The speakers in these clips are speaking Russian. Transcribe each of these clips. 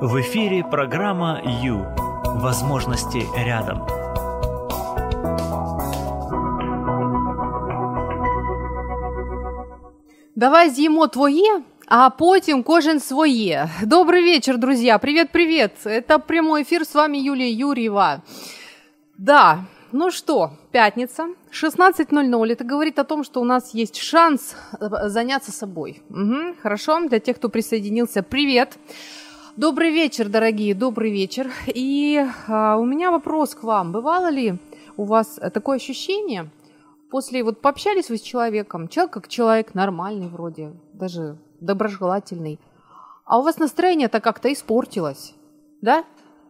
В эфире программа «Ю». Возможности рядом. Давай з'їмо твоє, а потім кожен своє. Добрый вечер, друзья. Привет-привет. Это прямой эфир. С вами Юлия Юрьева. Да, ну что, пятница, 16.00. Это говорит о том, что у нас есть шанс э, заняться собой. Угу, хорошо, для тех, кто присоединился, привет. Добрый вечер, дорогие, добрый вечер. И а, у меня вопрос к вам. Бывало ли у вас такое ощущение, после вот пообщались вы с человеком, человек как человек нормальный вроде, даже доброжелательный, а у вас настроение-то как-то испортилось, да?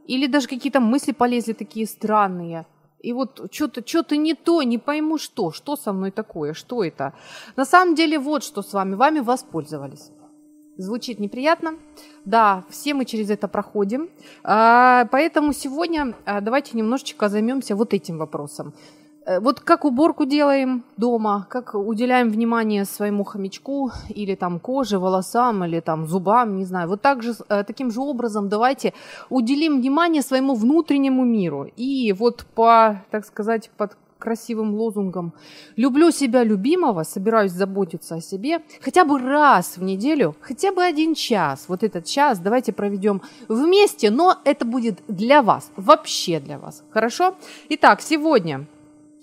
Или даже какие-то мысли полезли такие странные – и вот что-то что не то, не пойму что, что со мной такое, что это. На самом деле вот что с вами, вами воспользовались. Звучит неприятно. Да, все мы через это проходим. А, поэтому сегодня а, давайте немножечко займемся вот этим вопросом. Э, вот как уборку делаем дома, как уделяем внимание своему хомячку или там коже, волосам или там зубам, не знаю. Вот так же, э, таким же образом давайте уделим внимание своему внутреннему миру. И вот по, так сказать, под красивым лозунгом «люблю себя любимого, собираюсь заботиться о себе» хотя бы раз в неделю, хотя бы один час, вот этот час давайте проведем вместе, но это будет для вас, вообще для вас, хорошо? Итак, сегодня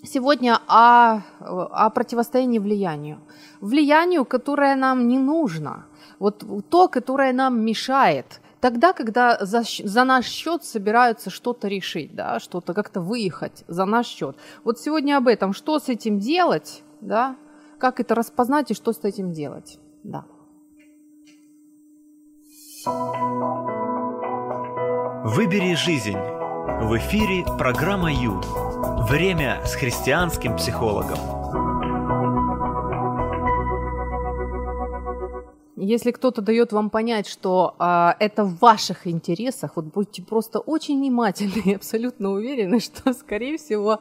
Сегодня о, о противостоянии влиянию. Влиянию, которое нам не нужно. Вот то, которое нам мешает. Тогда, когда за, за наш счет собираются что-то решить, да, что-то как-то выехать за наш счет. Вот сегодня об этом. Что с этим делать, да, как это распознать и что с этим делать, да. Выбери жизнь. В эфире программа Ю. Время с христианским психологом. Если кто-то дает вам понять, что а, это в ваших интересах, вот будьте просто очень внимательны и абсолютно уверены, что, скорее всего,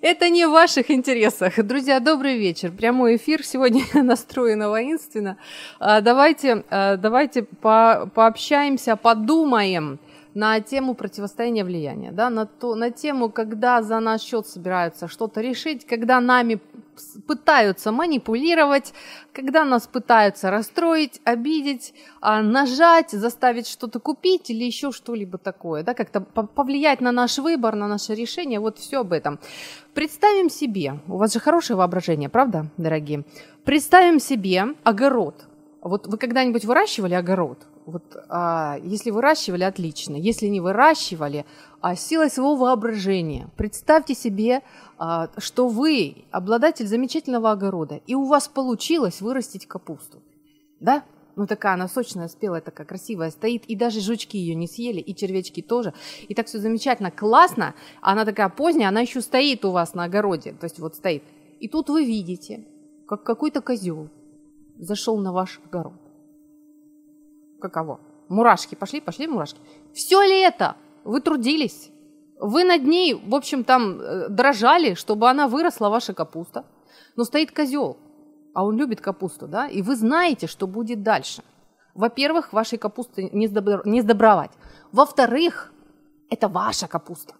это не в ваших интересах. Друзья, добрый вечер. Прямой эфир сегодня настроено воинственно. А, давайте, а, давайте по, пообщаемся, подумаем на тему противостояния влияния, да, на, то, на тему, когда за наш счет собираются что-то решить, когда нами пытаются манипулировать, когда нас пытаются расстроить, обидеть, а, нажать, заставить что-то купить или еще что-либо такое, да, как-то повлиять на наш выбор, на наше решение, вот все об этом. Представим себе, у вас же хорошее воображение, правда, дорогие? Представим себе огород. Вот вы когда-нибудь выращивали огород? Вот, а, если выращивали, отлично. Если не выращивали, а, силой своего воображения. Представьте себе, а, что вы обладатель замечательного огорода, и у вас получилось вырастить капусту. Да? Ну, такая она сочная, спелая, такая красивая стоит, и даже жучки ее не съели, и червячки тоже. И так все замечательно, классно. Она такая поздняя, она еще стоит у вас на огороде, то есть вот стоит. И тут вы видите, как какой-то козел зашел на ваш огород каково? Мурашки пошли, пошли мурашки. Все ли это? Вы трудились. Вы над ней, в общем, там э, дрожали, чтобы она выросла, ваша капуста. Но стоит козел, а он любит капусту, да, и вы знаете, что будет дальше. Во-первых, вашей капусты не, сдобр... не сдобровать. Во-вторых, это ваша капуста.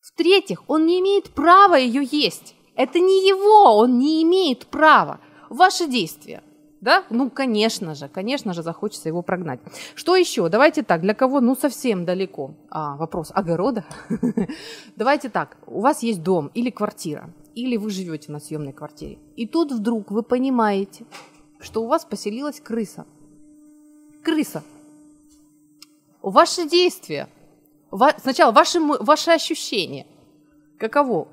В-третьих, он не имеет права ее есть. Это не его, он не имеет права. Ваши действия да? Ну, конечно же, конечно же, захочется его прогнать. Что еще? Давайте так, для кого, ну, совсем далеко. А, вопрос огорода. Давайте так, у вас есть дом или квартира, или вы живете на съемной квартире. И тут вдруг вы понимаете, что у вас поселилась крыса. Крыса. Ваши действия, сначала ваши, ваши ощущения. Каково?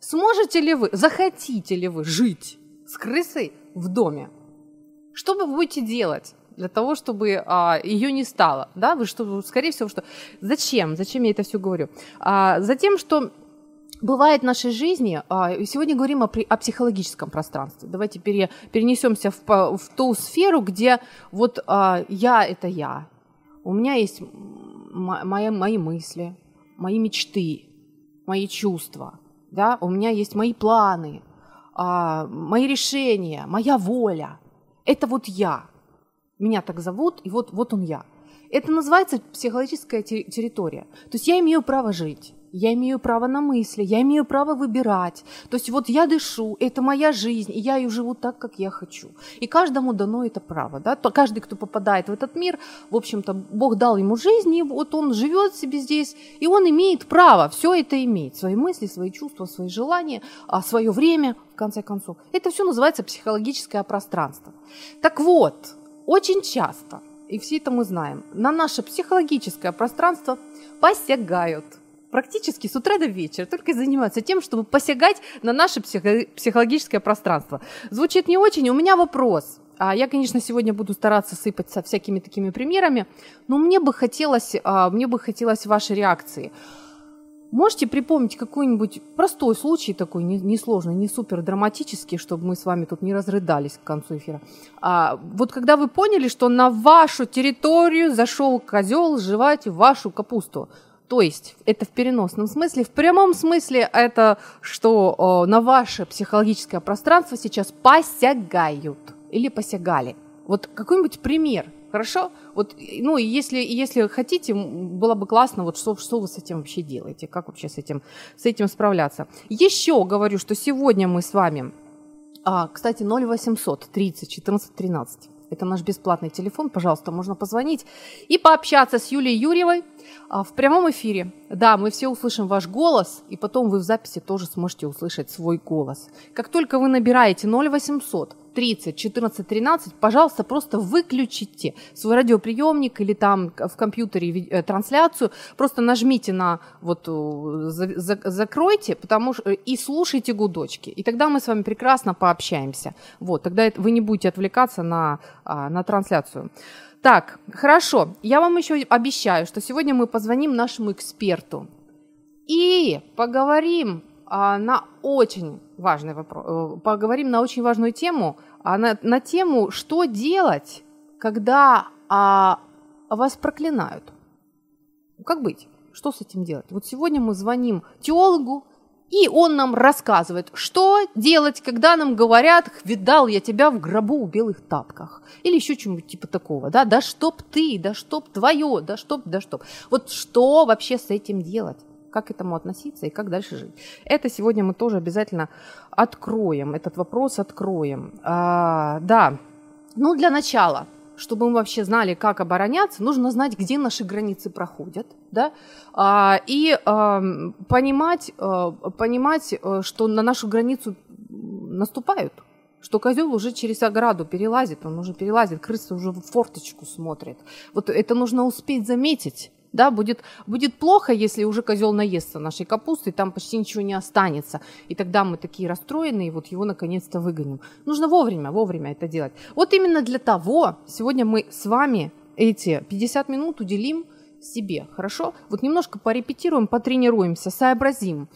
Сможете ли вы, захотите ли вы жить с крысой в доме? Что вы будете делать? для того, чтобы а, ее не стало, да, вы что, скорее всего, что зачем, зачем я это все говорю? А, затем, что бывает в нашей жизни, а, сегодня говорим о, о психологическом пространстве. Давайте пере, перенесемся в, в ту сферу, где вот а, я это я, у меня есть мои, мои мысли, мои мечты, мои чувства, да, у меня есть мои планы, а, мои решения, моя воля – это вот я. Меня так зовут, и вот, вот он я. Это называется психологическая территория. То есть я имею право жить я имею право на мысли, я имею право выбирать. То есть вот я дышу, это моя жизнь, и я ее живу так, как я хочу. И каждому дано это право. Да? Каждый, кто попадает в этот мир, в общем-то, Бог дал ему жизнь, и вот он живет себе здесь, и он имеет право все это иметь. Свои мысли, свои чувства, свои желания, а свое время, в конце концов. Это все называется психологическое пространство. Так вот, очень часто, и все это мы знаем, на наше психологическое пространство посягают – практически с утра до вечера только и занимаются тем, чтобы посягать на наше психо- психологическое пространство. Звучит не очень. У меня вопрос. А я, конечно, сегодня буду стараться сыпать со всякими такими примерами, но мне бы хотелось, а, мне бы хотелось вашей реакции. Можете припомнить какой-нибудь простой случай такой, несложный, не, не супер драматический, чтобы мы с вами тут не разрыдались к концу эфира. А, вот когда вы поняли, что на вашу территорию зашел козел жевать вашу капусту, то есть это в переносном смысле. В прямом смысле это, что о, на ваше психологическое пространство сейчас посягают или посягали. Вот какой-нибудь пример, хорошо? Вот, ну, если, если хотите, было бы классно, вот что, что вы с этим вообще делаете, как вообще с этим, с этим справляться. Еще говорю, что сегодня мы с вами, а, кстати, 0800 30 14 13. Это наш бесплатный телефон, пожалуйста, можно позвонить и пообщаться с Юлией Юрьевой а, в прямом эфире. Да, мы все услышим ваш голос, и потом вы в записи тоже сможете услышать свой голос. Как только вы набираете 0800 30 14 13, пожалуйста, просто выключите свой радиоприемник или там в компьютере э, трансляцию, просто нажмите на вот э, за, за, закройте, потому что и слушайте гудочки, и тогда мы с вами прекрасно пообщаемся. Вот, тогда вы не будете отвлекаться на, а, на трансляцию. Так, хорошо. Я вам еще обещаю, что сегодня мы позвоним нашему эксперту и поговорим на очень важный вопрос, э, поговорим на очень важную тему, а на, на тему, что делать, когда а, вас проклинают. Как быть? Что с этим делать? Вот сегодня мы звоним теологу, и он нам рассказывает, что делать, когда нам говорят, видал я тебя в гробу в белых тапках. Или еще что-нибудь типа такого, да, да чтоб ты, да чтоб твое, да чтоб, да чтоб. Вот что вообще с этим делать? Как к этому относиться и как дальше жить? Это сегодня мы тоже обязательно откроем, этот вопрос откроем. А, да, ну для начала – чтобы мы вообще знали, как обороняться, нужно знать, где наши границы проходят, да, а, и а, понимать, а, понимать, э, что на нашу границу наступают, что козел уже через ограду перелазит, он уже перелазит, крыса уже в форточку смотрит. Вот это нужно успеть заметить да, будет, будет плохо, если уже козел наестся нашей капусты, там почти ничего не останется. И тогда мы такие расстроенные, и вот его наконец-то выгоним. Нужно вовремя, вовремя это делать. Вот именно для того сегодня мы с вами эти 50 минут уделим себе, хорошо? Вот немножко порепетируем, потренируемся, сообразим.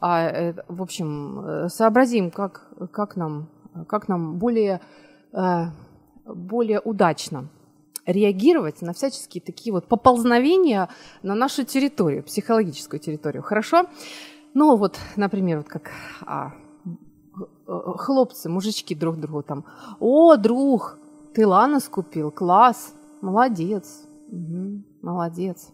А, э, в общем, э, сообразим, как, как, нам, как нам более, э, более удачно реагировать на всяческие такие вот поползновения на нашу территорию, психологическую территорию. Хорошо? Ну вот, например, вот как а, хлопцы, мужички друг другу там. О, друг, ты лана купил, класс, молодец, угу, молодец.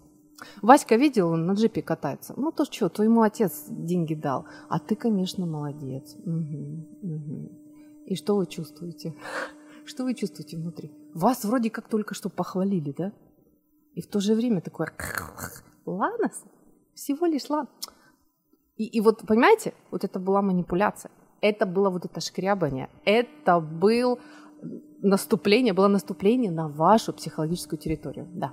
Васька видел, он на джипе катается. Ну то что, твоему отец деньги дал, а ты, конечно, молодец. Угу, угу. И что вы чувствуете? Что вы чувствуете внутри? Вас вроде как только что похвалили, да? И в то же время такое ладно, всего лишь ладно. И, и вот, понимаете, вот это была манипуляция. Это было вот это шкрябание. Это был наступление, было наступление на вашу психологическую территорию. Да.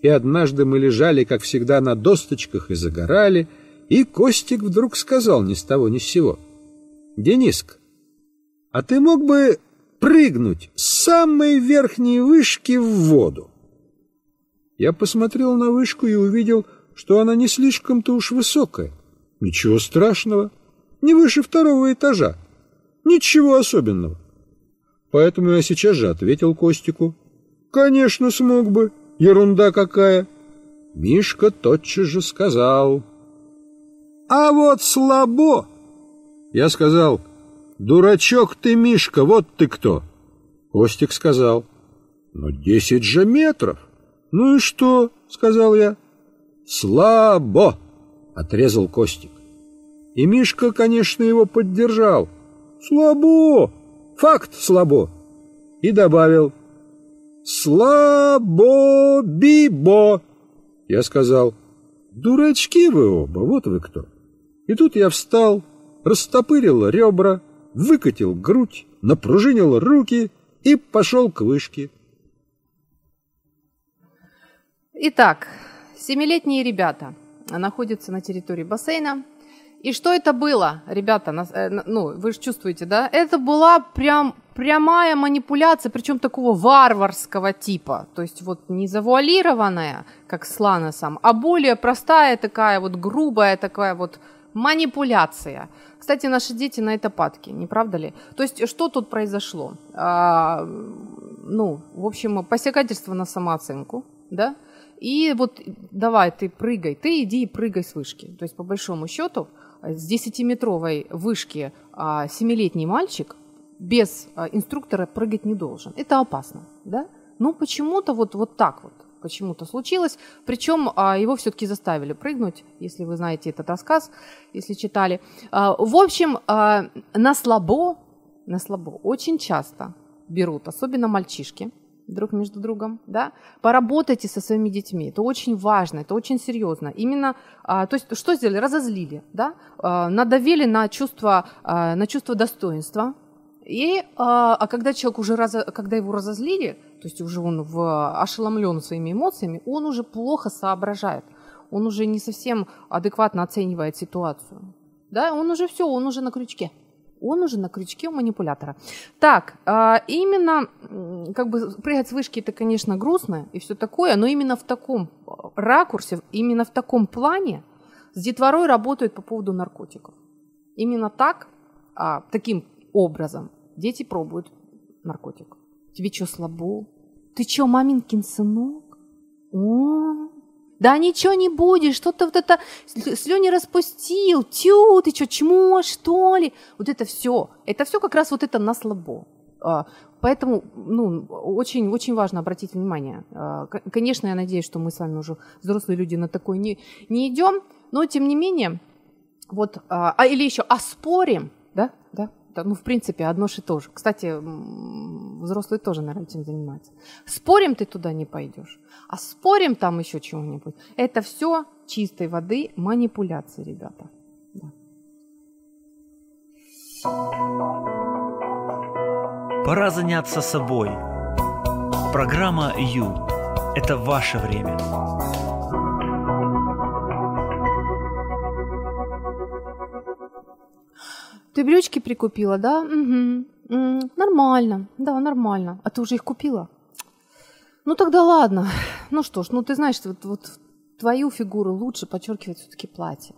И однажды мы лежали, как всегда, на досточках и загорали, и Костик вдруг сказал ни с того ни с сего. «Дениск, а ты мог бы прыгнуть с самой верхней вышки в воду. Я посмотрел на вышку и увидел, что она не слишком-то уж высокая. Ничего страшного, не выше второго этажа. Ничего особенного. Поэтому я сейчас же ответил Костику. Конечно, смог бы. Ерунда какая. Мишка тотчас же сказал. А вот слабо. Я сказал, «Дурачок ты, Мишка, вот ты кто!» Костик сказал, «Но десять же метров!» «Ну и что?» — сказал я. «Слабо!» — отрезал Костик. И Мишка, конечно, его поддержал. «Слабо! Факт слабо!» И добавил «Слабо-бибо!» Я сказал «Дурачки вы оба, вот вы кто!» И тут я встал, растопырил ребра, выкатил грудь, напружинил руки и пошел к вышке. Итак, семилетние ребята находятся на территории бассейна. И что это было, ребята? Э, ну, вы же чувствуете, да? Это была прям прямая манипуляция, причем такого варварского типа. То есть вот не завуалированная, как с Ланосом, а более простая такая вот грубая такая вот манипуляция. Кстати, наши дети на это падки, не правда ли? То есть что тут произошло? А, ну, в общем, посягательство на самооценку, да? И вот давай, ты прыгай, ты иди и прыгай с вышки. То есть, по большому счету, с 10-метровой вышки а, 7-летний мальчик без а, инструктора прыгать не должен. Это опасно, да? Но почему-то вот, вот так вот почему-то случилось. Причем а, его все-таки заставили прыгнуть, если вы знаете этот рассказ, если читали. А, в общем, а, на слабо, на слабо очень часто берут, особенно мальчишки, друг между другом, да, поработайте со своими детьми, это очень важно, это очень серьезно. Именно, а, то есть что сделали? Разозлили, да, а, надавили на чувство, а, на чувство достоинства, и, а, а когда человек уже, раз, когда его разозлили, то есть уже он в, ошеломлен своими эмоциями, он уже плохо соображает, он уже не совсем адекватно оценивает ситуацию, да, он уже все, он уже на крючке он уже на крючке у манипулятора. Так, а, именно, как бы прыгать с вышки это, конечно, грустно и все такое, но именно в таком ракурсе, именно в таком плане с детворой работают по поводу наркотиков. Именно так, а, таким образом дети пробуют наркотик. Тебе что, слабо? Ты что, маминкин сынок? О, да ничего не будет, что-то вот это слюни распустил, тю, ты что, чмо, что ли? Вот это все, это все как раз вот это на слабо. А, поэтому, ну, очень, очень важно обратить внимание. А, конечно, я надеюсь, что мы с вами уже взрослые люди на такое не, не идем, но тем не менее, вот, а, а или еще, а спорим, да, да, ну, в принципе, одно и то же. Кстати, взрослые тоже, наверное, этим занимаются. Спорим, ты туда не пойдешь, а спорим там еще чего-нибудь. Это все чистой воды манипуляции, ребята. Да. Пора заняться собой. Программа «Ю» – это ваше время. Ты брючки прикупила, да? Угу. Нормально, да, нормально. А ты уже их купила? Ну тогда ладно. Ну что ж, ну ты знаешь, вот, вот твою фигуру лучше подчеркивает все-таки платье.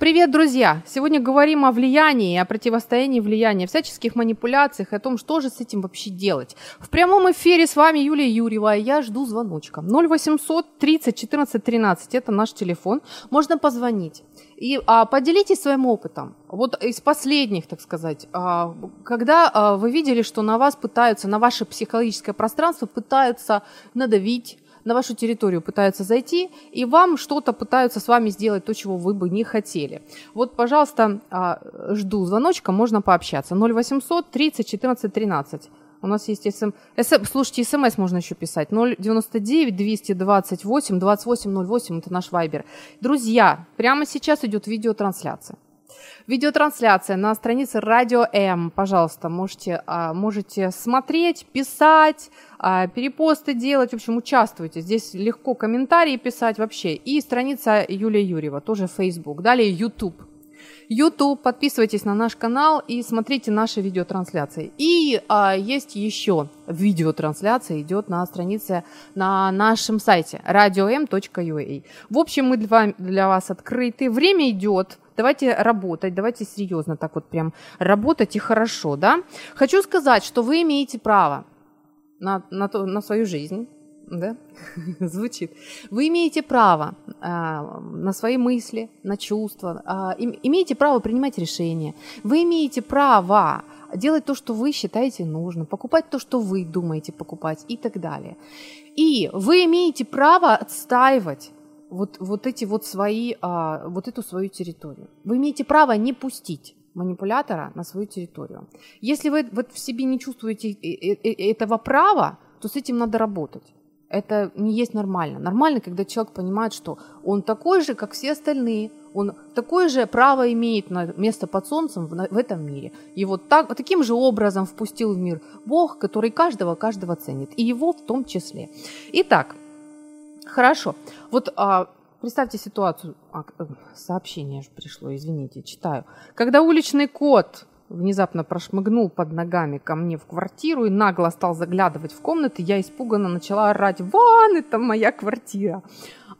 Привет, друзья! Сегодня говорим о влиянии, о противостоянии влияния, всяческих манипуляциях, о том, что же с этим вообще делать. В прямом эфире с вами Юлия Юрьева, и я жду звоночка. 0800 30 14 13, это наш телефон. Можно позвонить. И а, поделитесь своим опытом. Вот из последних, так сказать, а, когда а, вы видели, что на вас пытаются, на ваше психологическое пространство пытаются надавить, на вашу территорию пытаются зайти, и вам что-то пытаются с вами сделать, то, чего вы бы не хотели. Вот, пожалуйста, а, жду звоночка, можно пообщаться. 0800 30 14 13. У нас есть СМ... СМ... Слушайте, СМС можно еще писать. 099 228 2808, это наш вайбер. Друзья, прямо сейчас идет видеотрансляция. Видеотрансляция на странице Радио М. Пожалуйста, можете, а, можете смотреть, писать, а, перепосты делать. В общем, участвуйте. Здесь легко комментарии писать вообще. И страница Юлия Юрьева, тоже Facebook. Далее YouTube. YouTube, подписывайтесь на наш канал и смотрите наши видеотрансляции. И а, есть еще видеотрансляция, идет на странице на нашем сайте radiom.ua. В общем, мы для, для вас открыты. Время идет. Давайте работать, давайте серьезно так вот прям работать и хорошо, да. Хочу сказать, что вы имеете право на, на, то, на свою жизнь, да, звучит. Вы имеете право а, на свои мысли, на чувства, а, им, имеете право принимать решения, вы имеете право делать то, что вы считаете нужным, покупать то, что вы думаете покупать и так далее. И вы имеете право отстаивать вот, вот эти вот свои, а, вот эту свою территорию. Вы имеете право не пустить манипулятора на свою территорию. Если вы вот в себе не чувствуете этого права, то с этим надо работать. Это не есть нормально. Нормально, когда человек понимает, что он такой же, как все остальные, он такое же право имеет на место под солнцем в, в этом мире. И вот, так, таким же образом впустил в мир Бог, который каждого, каждого ценит, и его в том числе. Итак, хорошо. Вот а, представьте ситуацию, а, э, сообщение же пришло, извините, читаю. Когда уличный кот внезапно прошмыгнул под ногами ко мне в квартиру и нагло стал заглядывать в комнаты, я испуганно начала орать «Вон, это моя квартира!»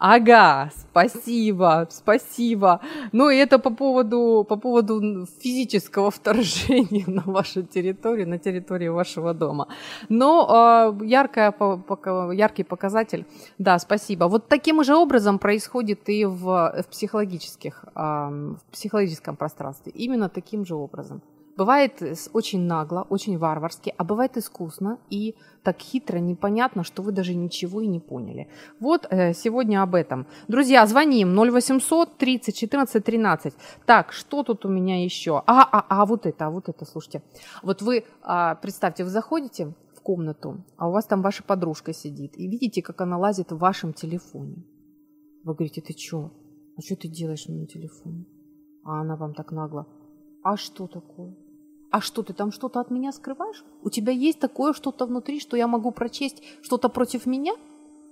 Ага, спасибо, спасибо. Ну и это по поводу, по поводу физического вторжения на вашу территорию, на территорию вашего дома. Но э, яркая, яркий показатель, да, спасибо. Вот таким же образом происходит и в, в, психологических, э, в психологическом пространстве. Именно таким же образом. Бывает очень нагло, очень варварски, а бывает искусно и так хитро, непонятно, что вы даже ничего и не поняли. Вот э, сегодня об этом. Друзья, звоним 0800 30 14 13. Так, что тут у меня еще? А, а, а вот это, а вот это, слушайте. Вот вы, а, представьте, вы заходите в комнату, а у вас там ваша подружка сидит, и видите, как она лазит в вашем телефоне. Вы говорите, ты что? А что ты делаешь на телефоне? А она вам так нагло. А что такое? А что, ты там что-то от меня скрываешь? У тебя есть такое что-то внутри, что я могу прочесть что-то против меня?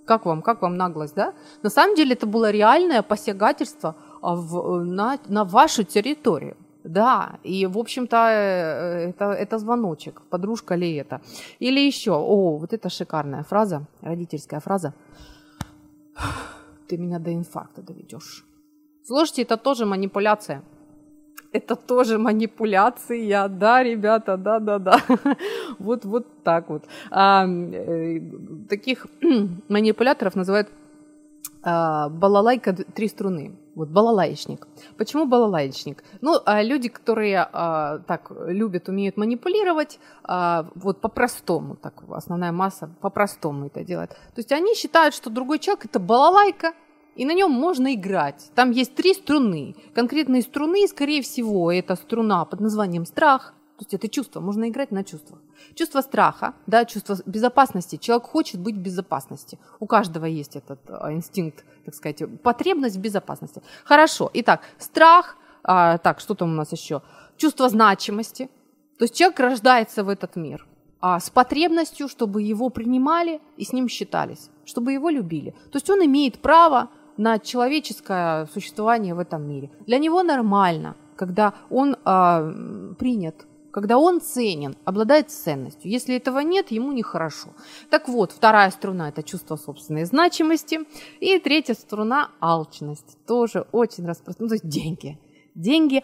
Как вам, как вам наглость, да? На самом деле это было реальное посягательство а, в, на, на вашу территорию. Да, и, в общем-то, э, это, это звоночек, подружка ли это. Или еще, о, вот это шикарная фраза, родительская фраза. Ты меня до инфаркта доведешь. Слушайте, это тоже манипуляция это тоже манипуляция, да, ребята, да, да, да. Вот, вот так вот. А, э, таких манипуляторов называют а, балалайка три струны. Вот балалаечник. Почему балалаечник? Ну, а люди, которые а, так любят, умеют манипулировать, а, вот по-простому, так основная масса по-простому это делает. То есть они считают, что другой человек это балалайка, и на нем можно играть. Там есть три струны. Конкретные струны, скорее всего, это струна под названием страх. То есть это чувство, можно играть на чувствах. Чувство страха, да, чувство безопасности. Человек хочет быть в безопасности. У каждого есть этот а, инстинкт, так сказать, потребность в безопасности. Хорошо. Итак, страх, а, так, что там у нас еще? Чувство значимости. То есть человек рождается в этот мир а, с потребностью, чтобы его принимали и с ним считались, чтобы его любили. То есть он имеет право на человеческое существование в этом мире. Для него нормально, когда он э, принят, когда он ценен, обладает ценностью. Если этого нет, ему нехорошо. Так вот, вторая струна – это чувство собственной значимости. И третья струна – алчность. Тоже очень распространенная, ну, то есть деньги деньги,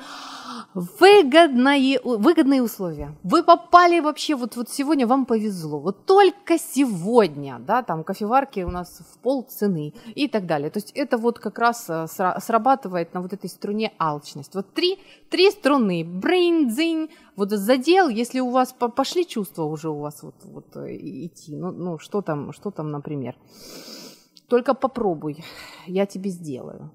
выгодные, выгодные условия. Вы попали вообще, вот, вот сегодня вам повезло, вот только сегодня, да, там кофеварки у нас в пол цены и так далее. То есть это вот как раз э, срабатывает на вот этой струне алчность. Вот три, три струны, брейн, вот задел, если у вас пошли чувства уже у вас вот, вот э, идти, ну, ну что там, что там, например. Только попробуй, я тебе сделаю.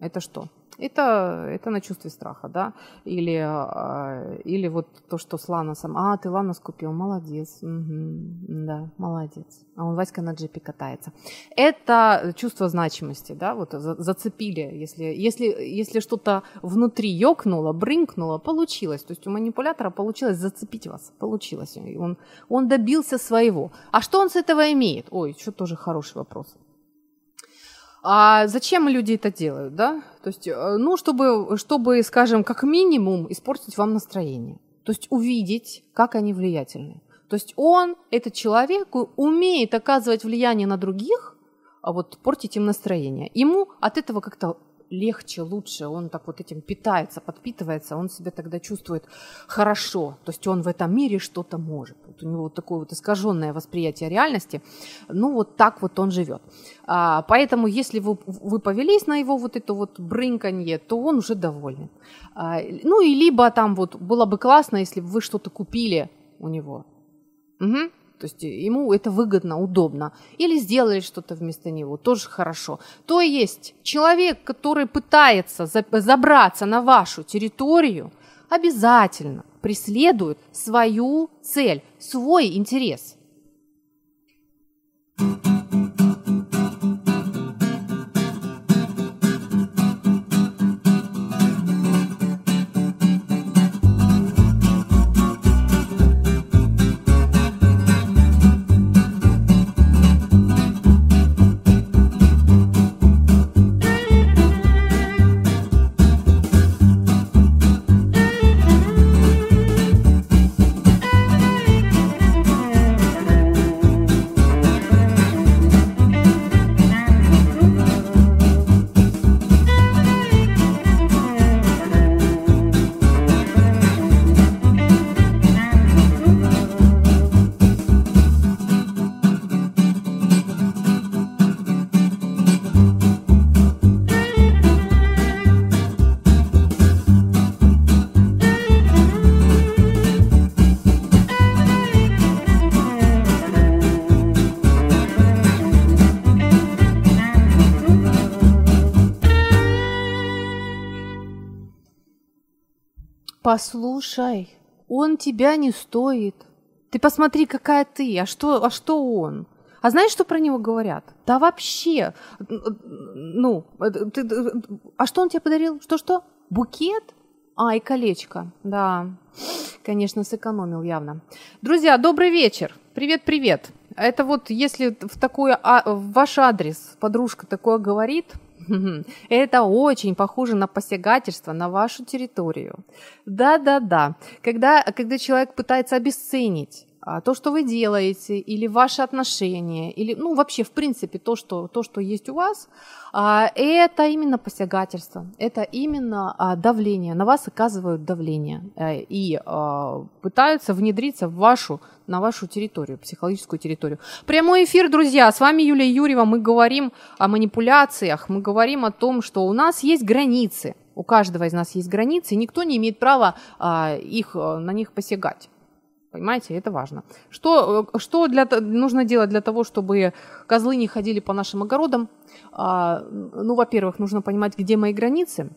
Это что? Это, это на чувстве страха, да, или, а, или вот то, что с Ланосом, а, ты Ланос купил, молодец, угу, да, молодец, а он Васька на джипе катается. Это чувство значимости, да, вот зацепили, если, если, если что-то внутри ёкнуло, брынкнуло, получилось, то есть у манипулятора получилось зацепить вас, получилось, он, он добился своего. А что он с этого имеет? Ой, что тоже хороший вопрос. А зачем люди это делают, да? То есть, э, ну, чтобы, чтобы, скажем, как минимум испортить вам настроение. То есть увидеть, как они влиятельны. То есть он, этот человек, умеет оказывать влияние на других, а вот портить им настроение. Ему от этого как-то легче, лучше, он так вот этим питается, подпитывается, он себя тогда чувствует хорошо, то есть он в этом мире что-то может. Вот у него вот такое вот искаженное восприятие реальности, ну вот так вот он живет. А, поэтому если вы, вы повелись на его вот это вот брынканье, то он уже доволен. А, ну и либо там вот было бы классно, если бы вы что-то купили у него. Угу. То есть ему это выгодно, удобно. Или сделали что-то вместо него, тоже хорошо. То есть человек, который пытается забраться на вашу территорию, обязательно преследует свою цель, свой интерес. thank you Послушай, он тебя не стоит. Ты посмотри, какая ты, а что, а что он? А знаешь, что про него говорят? Да вообще, ну, ты, а что он тебе подарил? Что-что? Букет? А, и колечко, да. Конечно, сэкономил явно. Друзья, добрый вечер. Привет-привет. Это вот если в такой, а, в ваш адрес подружка такое говорит, это очень похоже на посягательство на вашу территорию. Да-да-да. Когда, когда человек пытается обесценить то, что вы делаете, или ваши отношения, или, ну, вообще, в принципе, то, что, то, что есть у вас, а, это именно посягательство, это именно а, давление, на вас оказывают давление э, и пытаются внедриться в вашу, на вашу территорию, психологическую территорию. Прямой эфир, друзья, с вами Юлия Юрьева, мы говорим о манипуляциях, мы говорим о том, что у нас есть границы, у каждого из нас есть границы, и никто не имеет права их, э, на них посягать. Понимаете, это важно. Что, э, что для, нужно делать для того, чтобы козлы не ходили по нашим огородам? А, ну, во-первых, нужно понимать, где мои границы.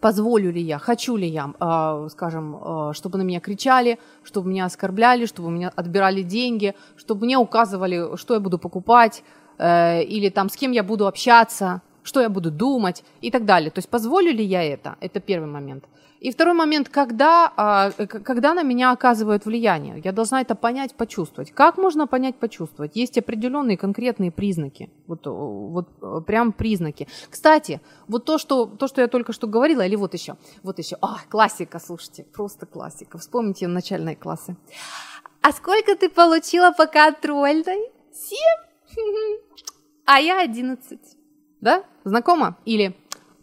Позволю ли я, хочу ли я, а, скажем, а, чтобы на меня кричали, чтобы меня оскорбляли, чтобы у меня отбирали деньги, чтобы мне указывали, что я буду покупать, э, или там с кем я буду общаться, что я буду думать и так далее. То есть позволю ли я это? Это первый момент. И второй момент, когда, а, когда на меня оказывают влияние, я должна это понять, почувствовать. Как можно понять, почувствовать? Есть определенные конкретные признаки, вот, вот прям признаки. Кстати, вот то что, то, что я только что говорила, или вот еще, вот еще, а, классика, слушайте, просто классика. Вспомните начальные классы. А сколько ты получила по контрольной? Семь? А я одиннадцать. Да? Знакомо? Или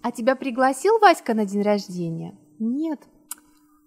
а тебя пригласил Васька на день рождения? Нет.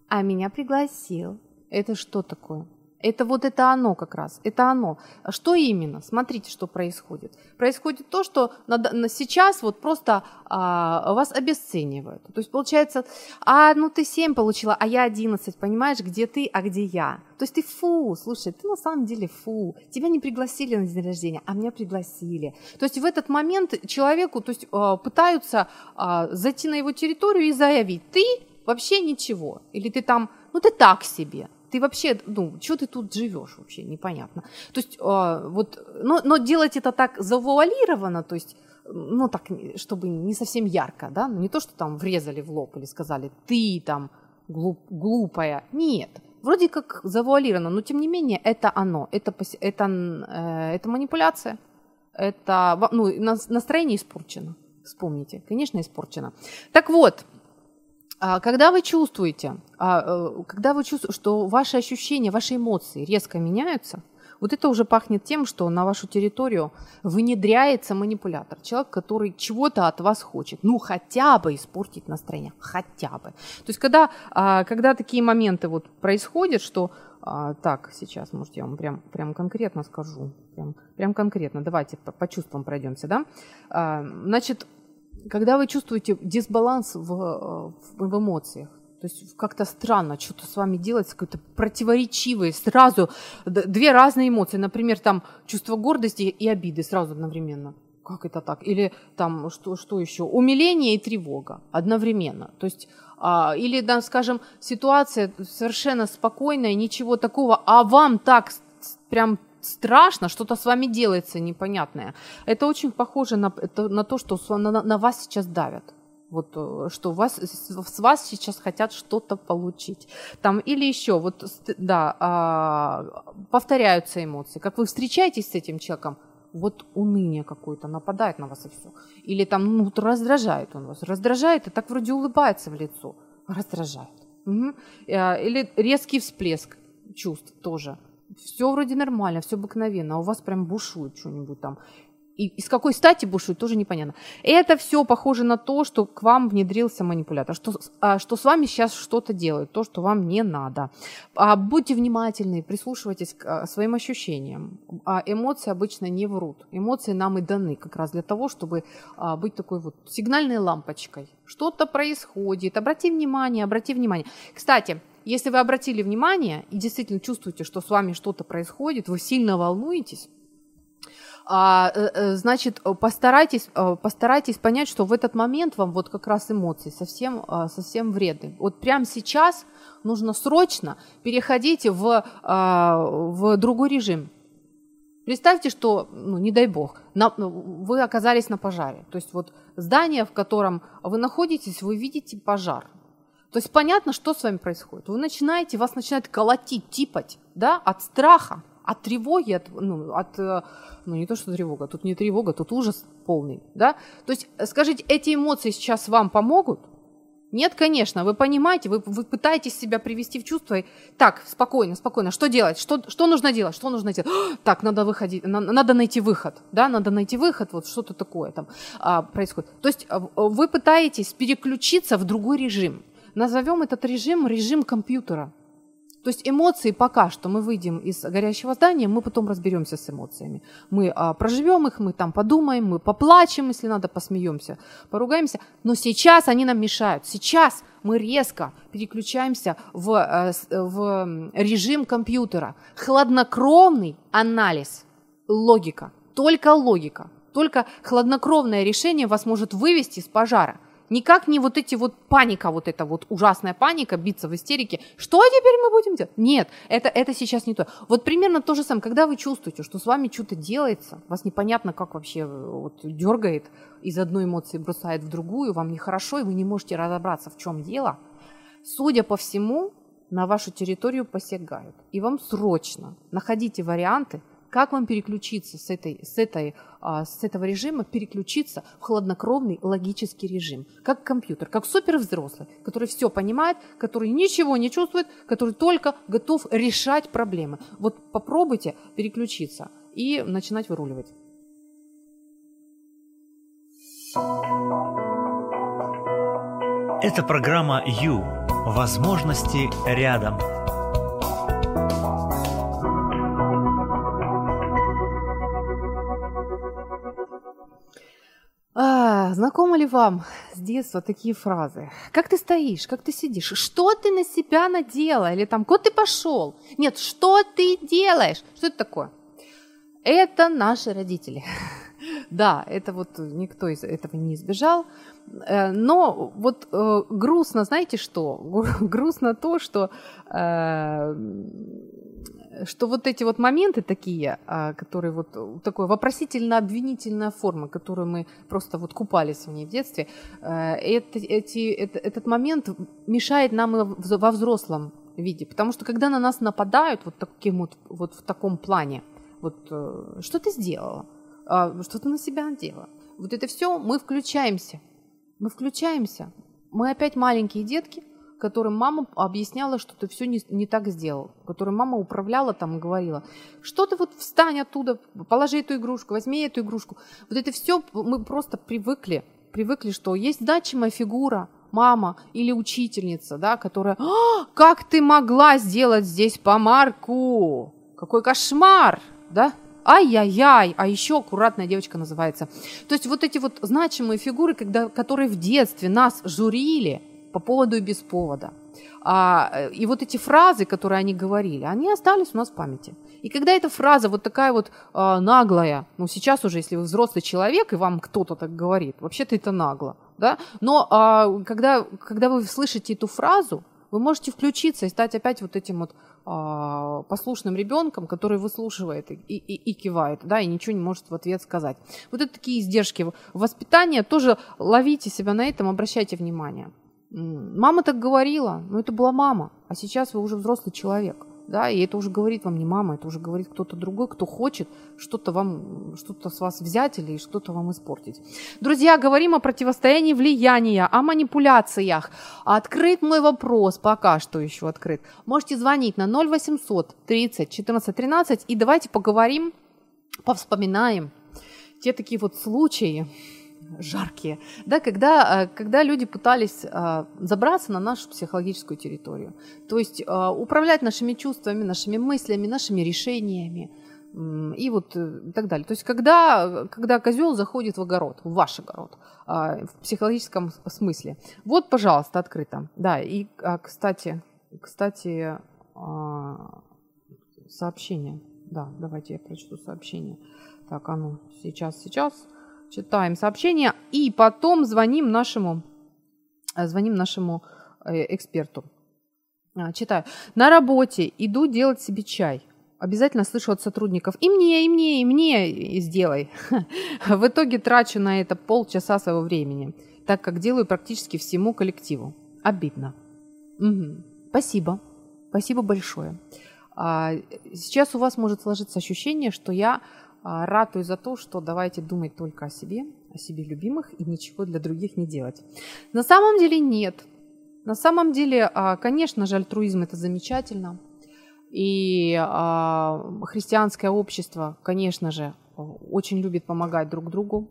А меня пригласил. Это что такое? Это вот это оно как раз, это оно. Что именно? Смотрите, что происходит. Происходит то, что на, на сейчас вот просто а, вас обесценивают. То есть получается, а ну ты 7 получила, а я 11, понимаешь, где ты, а где я. То есть ты фу, слушай, ты на самом деле фу. Тебя не пригласили на день рождения, а меня пригласили. То есть в этот момент человеку то есть, а, пытаются а, зайти на его территорию и заявить, ты вообще ничего. Или ты там, ну ты так себе. Ты вообще, ну, что ты тут живешь вообще, непонятно. То есть, э, вот, но, но делать это так завуалированно, то есть, ну, так, чтобы не совсем ярко, да, ну, не то, что там врезали в лоб или сказали, ты там глуп, глупая. Нет, вроде как завуалировано, но тем не менее это оно, это, это, э, это манипуляция, это, ну, настроение испорчено, вспомните, конечно, испорчено. Так вот, когда вы чувствуете, а, э, когда вы чувствуете, что ваши ощущения, ваши эмоции резко меняются, Вот это уже пахнет тем, что на вашу территорию внедряется манипулятор. Человек, который чего-то от вас хочет. Ну, хотя бы испортить настроение. Хотя бы. То есть, когда, а, когда такие моменты вот происходят, что а, так, сейчас, может, я вам прям, прям конкретно скажу. Прям, прям конкретно. Давайте по, по чувствам пройдемся, да? А, значит, когда вы чувствуете дисбаланс в, в, в эмоциях, то есть как-то странно что-то с вами делается, какое-то противоречивое, сразу две разные эмоции. Например, там чувство гордости и обиды сразу одновременно. Как это так? Или там что, что еще? Умиление и тревога одновременно. То есть а, или, да, скажем, ситуация совершенно спокойная, ничего такого, а вам так прям страшно, что-то с вами делается непонятное. Это очень похоже на, это, на то, что на, на вас сейчас давят. Вот э, что вас, с вас сейчас хотят что-то получить. Там, или еще, вот, да, а, повторяются эмоции. Как вы встречаетесь с этим человеком, вот уныние какое-то нападает на вас и все. Или там, ну, раздражает он вас. Раздражает и так вроде улыбается в лицо. Раздражает. Угу. Или резкий всплеск чувств тоже. Все вроде нормально, все обыкновенно, а у вас прям бушует что-нибудь там. И, и с какой стати бушует, тоже непонятно. Это все похоже на то, что к вам внедрился манипулятор, что, а, что с вами сейчас что-то делают, то, что вам не надо. А, будьте внимательны, прислушивайтесь к а, своим ощущениям. А эмоции обычно не врут. Эмоции нам и даны как раз для того, чтобы а, быть такой вот сигнальной лампочкой. Что-то происходит, обрати внимание, обрати внимание. Кстати, если вы обратили внимание и действительно чувствуете, что с вами что-то происходит, вы сильно волнуетесь, а, э, э, значит, постарайтесь, э, постарайтесь понять, что в этот момент вам вот как раз эмоции совсем, совсем вредны. Вот прямо сейчас нужно срочно переходить в, в другой режим. Представьте, что, ну, не дай бог, на, ну, вы оказались на пожаре. То есть вот здание, в котором вы находитесь, вы видите пожар. То есть понятно, что с вами происходит. Вы начинаете, вас начинает колотить, типать, да, от страха, от тревоги, от, ну, от, э, ну не то, что тревога, тут не тревога, тут ужас полный, да? То есть, э, скажите, эти эмоции сейчас вам помогут? Нет, конечно, вы понимаете, вы, вы пытаетесь себя привести в чувство. И, так, спокойно, спокойно, что делать? Что, что нужно делать? Что нужно делать? Так, надо выходить, на, надо найти выход, да, надо найти выход, вот что-то такое там а, происходит. То есть а, вы пытаетесь переключиться в другой режим. Назовем этот режим режим компьютера. То есть эмоции пока что мы выйдем из горящего здания, мы потом разберемся с эмоциями. Мы а, проживем их, мы там подумаем, мы поплачем, если надо, посмеемся, поругаемся. Но сейчас они нам мешают. Сейчас мы резко переключаемся в, э, в режим компьютера. Хладнокровный анализ, логика, только логика. Только хладнокровное решение вас может вывести из пожара – Никак не вот эти вот паника, вот эта вот ужасная паника, биться в истерике. Что теперь мы будем делать? Нет, это, это сейчас не то. Вот примерно то же самое, когда вы чувствуете, что с вами что-то делается, вас непонятно, как вообще вот, дергает, из одной эмоции бросает в другую, вам нехорошо, и вы не можете разобраться, в чем дело. Судя по всему, на вашу территорию посягают. И вам срочно находите варианты, как вам переключиться с, этой, с, этой, а, с этого режима, переключиться в хладнокровный логический режим? Как компьютер, как супервзрослый, который все понимает, который ничего не чувствует, который только готов решать проблемы. Вот попробуйте переключиться и начинать выруливать. Это программа «Ю». Возможности рядом. Знакомы ли вам с детства такие фразы? Как ты стоишь, как ты сидишь? Что ты на себя надела? Или там, куда ты пошел? Нет, что ты делаешь? Что это такое? Это наши родители. Да, это вот никто из этого не избежал. Э, но вот э, грустно, знаете что? Грустно то, что э, что вот эти вот моменты такие, а, которые вот э, такой вопросительно-обвинительная форма, которую мы просто вот купались в ней в детстве, э, это, эти, это, этот момент мешает нам во взрослом виде, потому что когда на нас нападают вот таким вот, вот в таком плане, вот э, что ты сделала, а, что ты на себя надела, вот это все мы включаемся, мы включаемся, мы опять маленькие детки, которым мама объясняла, что ты все не, не так сделал, которым мама управляла там и говорила, что ты вот встань оттуда, положи эту игрушку, возьми эту игрушку. Вот это все мы просто привыкли, привыкли, что есть значимая фигура, мама или учительница, да, которая, «А, как ты могла сделать здесь помарку? Какой кошмар, да? Ай-яй-яй, а еще аккуратная девочка называется. То есть вот эти вот значимые фигуры, когда, которые в детстве нас журили по поводу и без повода. А, и вот эти фразы, которые они говорили, они остались у нас в памяти. И когда эта фраза вот такая вот а, наглая, ну сейчас уже, если вы взрослый человек и вам кто-то так говорит, вообще-то это нагло, да, но а, когда, когда вы слышите эту фразу, вы можете включиться и стать опять вот этим вот а, послушным ребенком, который выслушивает и, и, и кивает, да, и ничего не может в ответ сказать. Вот это такие издержки воспитания, тоже ловите себя на этом, обращайте внимание. Мама так говорила, но это была мама, а сейчас вы уже взрослый человек да, и это уже говорит вам не мама, это уже говорит кто-то другой, кто хочет что-то вам, что-то с вас взять или что-то вам испортить. Друзья, говорим о противостоянии влияния, о манипуляциях. Открыт мой вопрос, пока что еще открыт. Можете звонить на 0800 30 14 13 и давайте поговорим, повспоминаем те такие вот случаи, жаркие, да, когда, э, когда люди пытались э, забраться на нашу психологическую территорию. То есть э, управлять нашими чувствами, нашими мыслями, нашими решениями и вот и так далее. То есть когда, когда козел заходит в огород, в ваш огород, в психологическом смысле. Вот, пожалуйста, открыто. Да, и, а, кстати, кстати, сообщение. Да, давайте я прочту сообщение. Так, а ну, сейчас, сейчас читаем сообщение и потом звоним нашему, э, звоним нашему э, эксперту. А, читаю. На работе иду делать себе чай. Обязательно слышу от сотрудников «и мне, и мне, и мне сделай». В итоге трачу на это полчаса своего времени, так как делаю практически всему коллективу. Обидно. Угу. Спасибо. Спасибо большое. А, сейчас у вас может сложиться ощущение, что я ратую за то, что давайте думать только о себе, о себе любимых и ничего для других не делать. На самом деле нет. На самом деле, а, конечно же, альтруизм это замечательно. И а, христианское общество, конечно же, очень любит помогать друг другу,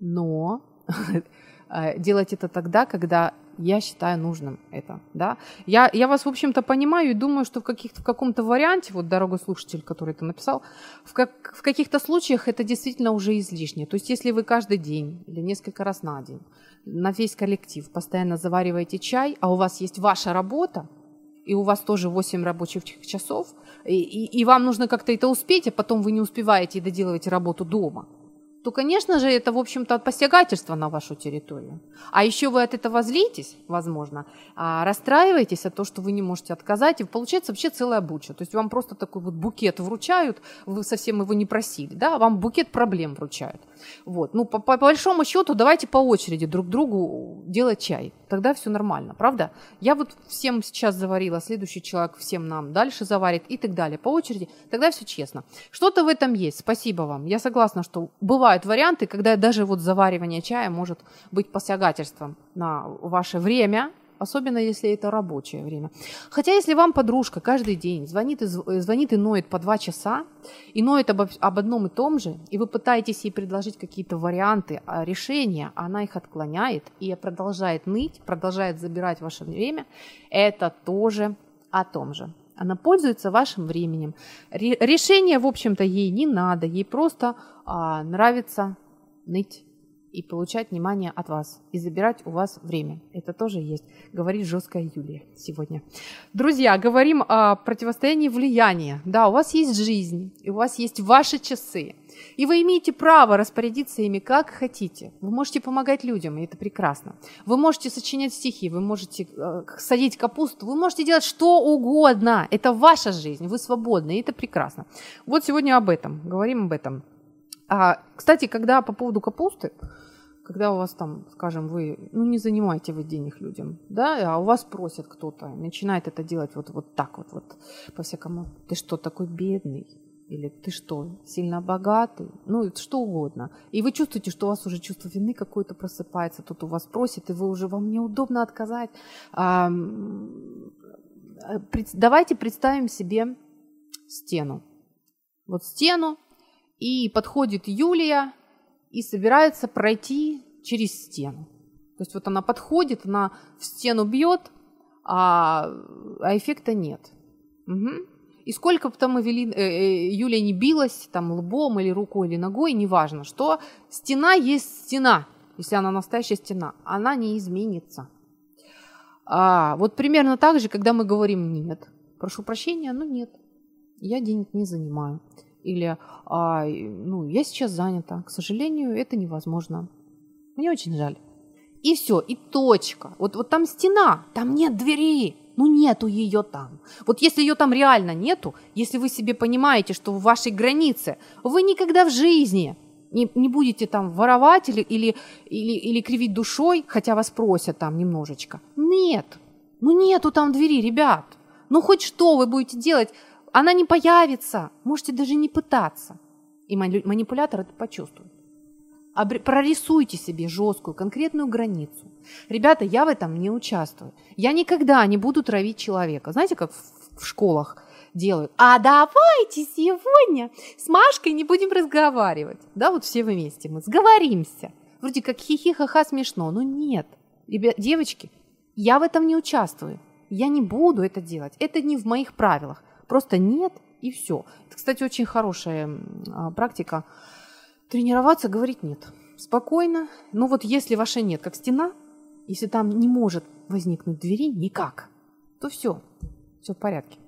но делать это тогда, когда я считаю нужным это, да. Я, я вас, в общем-то, понимаю и думаю, что в, каких в каком-то варианте, вот, дорогой слушатель, который это написал, в, как, в каких-то случаях это действительно уже излишне. То есть, если вы каждый день или несколько раз на день на весь коллектив постоянно завариваете чай, а у вас есть ваша работа, и у вас тоже 8 рабочих часов, и, и, и вам нужно как-то это успеть, а потом вы не успеваете и доделываете работу дома – то, конечно же, это, в общем-то, посягательство на вашу территорию. А еще вы от этого злитесь, возможно, а расстраиваетесь от того, что вы не можете отказать, и получается вообще целая буча. То есть вам просто такой вот букет вручают, вы совсем его не просили, да, вам букет проблем вручают. Вот. Ну, по, по большому счету, давайте по очереди друг другу делать чай. Тогда все нормально, правда? Я вот всем сейчас заварила, следующий человек всем нам дальше заварит и так далее. По очереди, тогда все честно. Что-то в этом есть, спасибо вам. Я согласна, что бывают варианты, когда даже вот заваривание чая может быть посягательством на ваше время, особенно если это рабочее время. Хотя если вам подружка каждый день звонит и, звонит и ноет по два часа, и ноет об, об одном и том же, и вы пытаетесь ей предложить какие-то варианты а решения, а она их отклоняет и продолжает ныть, продолжает забирать ваше время, это тоже о том же. Она пользуется вашим временем. Решение, в общем-то, ей не надо, ей просто а, нравится ныть и получать внимание от вас, и забирать у вас время. Это тоже есть, говорит жесткая Юлия сегодня. Друзья, говорим о противостоянии влияния. Да, у вас есть жизнь, и у вас есть ваши часы, и вы имеете право распорядиться ими как хотите. Вы можете помогать людям, и это прекрасно. Вы можете сочинять стихи, вы можете э, садить капусту, вы можете делать что угодно. Это ваша жизнь, вы свободны, и это прекрасно. Вот сегодня об этом, говорим об этом. А, кстати, когда по поводу капусты, когда у вас там, скажем, вы, ну не занимаете вы денег людям, да, а у вас просят кто-то, начинает это делать вот, вот так вот, вот по-всякому, ты что, такой бедный? или ты что, сильно богатый, ну, что угодно. И вы чувствуете, что у вас уже чувство вины какое-то просыпается, тут у вас просит, и вы уже, вам неудобно отказать. А, давайте представим себе стену. Вот стену, и подходит Юлия и собирается пройти через стену. То есть вот она подходит, она в стену бьет, а, а эффекта нет. Угу. И сколько бы там Эвелин, э, э, Юлия не билась, там лбом или рукой или ногой, неважно, что стена есть стена, если она настоящая стена, она не изменится. А, вот примерно так же, когда мы говорим «нет», прошу прощения, но нет, я денег не занимаю. Или а, ну, я сейчас занята, к сожалению, это невозможно. Мне очень жаль. И все, и точка. Вот, вот там стена, там нет двери. Ну нету ее там. Вот если ее там реально нету, если вы себе понимаете, что в вашей границе, вы никогда в жизни не, не будете там воровать или, или, или, или кривить душой, хотя вас просят там немножечко. Нет. Ну нету там двери, ребят. Ну хоть что вы будете делать, она не появится. Можете даже не пытаться. И манипулятор это почувствует. Прорисуйте себе жесткую, конкретную границу. Ребята, я в этом не участвую. Я никогда не буду травить человека. Знаете, как в школах делают? А давайте сегодня с Машкой не будем разговаривать. Да, вот все вместе мы сговоримся. Вроде как хихи-ха-ха смешно, но нет. Ребят, девочки, я в этом не участвую. Я не буду это делать. Это не в моих правилах. Просто нет и все. Это, кстати, очень хорошая а, практика Тренироваться, говорить нет. Спокойно. Ну вот если ваша нет, как стена, если там не может возникнуть двери никак, то все, все в порядке.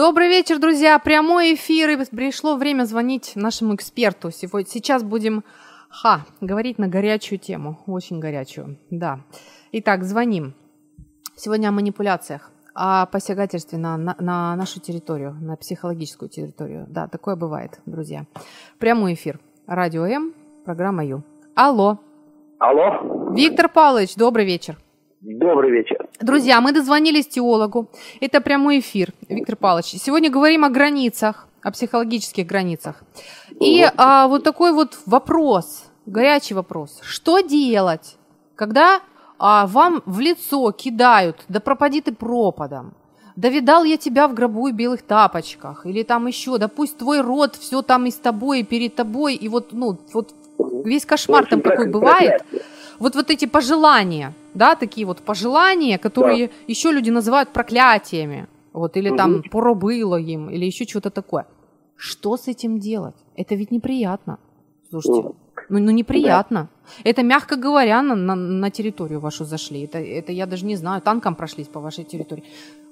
Добрый вечер, друзья. Прямой эфир, и пришло время звонить нашему эксперту. Сегодня, сейчас будем ха, говорить на горячую тему, очень горячую, да. Итак, звоним. Сегодня о манипуляциях, о посягательстве на, на, на нашу территорию, на психологическую территорию. Да, такое бывает, друзья. Прямой эфир. Радио М, программа Ю. Алло. Алло. Виктор Павлович, добрый вечер. Добрый вечер. Друзья, мы дозвонились теологу. Это прямой эфир, Виктор Павлович. Сегодня говорим о границах, о психологических границах. И вот. а, вот такой вот вопрос, горячий вопрос. Что делать, когда а, вам в лицо кидают, да пропади ты пропадом, да видал я тебя в гробу и белых тапочках, или там еще, да пусть твой род все там и с тобой, и перед тобой, и вот, ну, вот весь кошмар там какой бывает. Вот, вот эти пожелания, да, такие вот пожелания, которые да. еще люди называют проклятиями, вот, или угу. там поробыло им, или еще что-то такое. Что с этим делать? Это ведь неприятно. Слушайте, ну, ну неприятно. Да. Это, мягко говоря, на, на, на территорию вашу зашли. Это, это я даже не знаю, танком прошлись по вашей территории.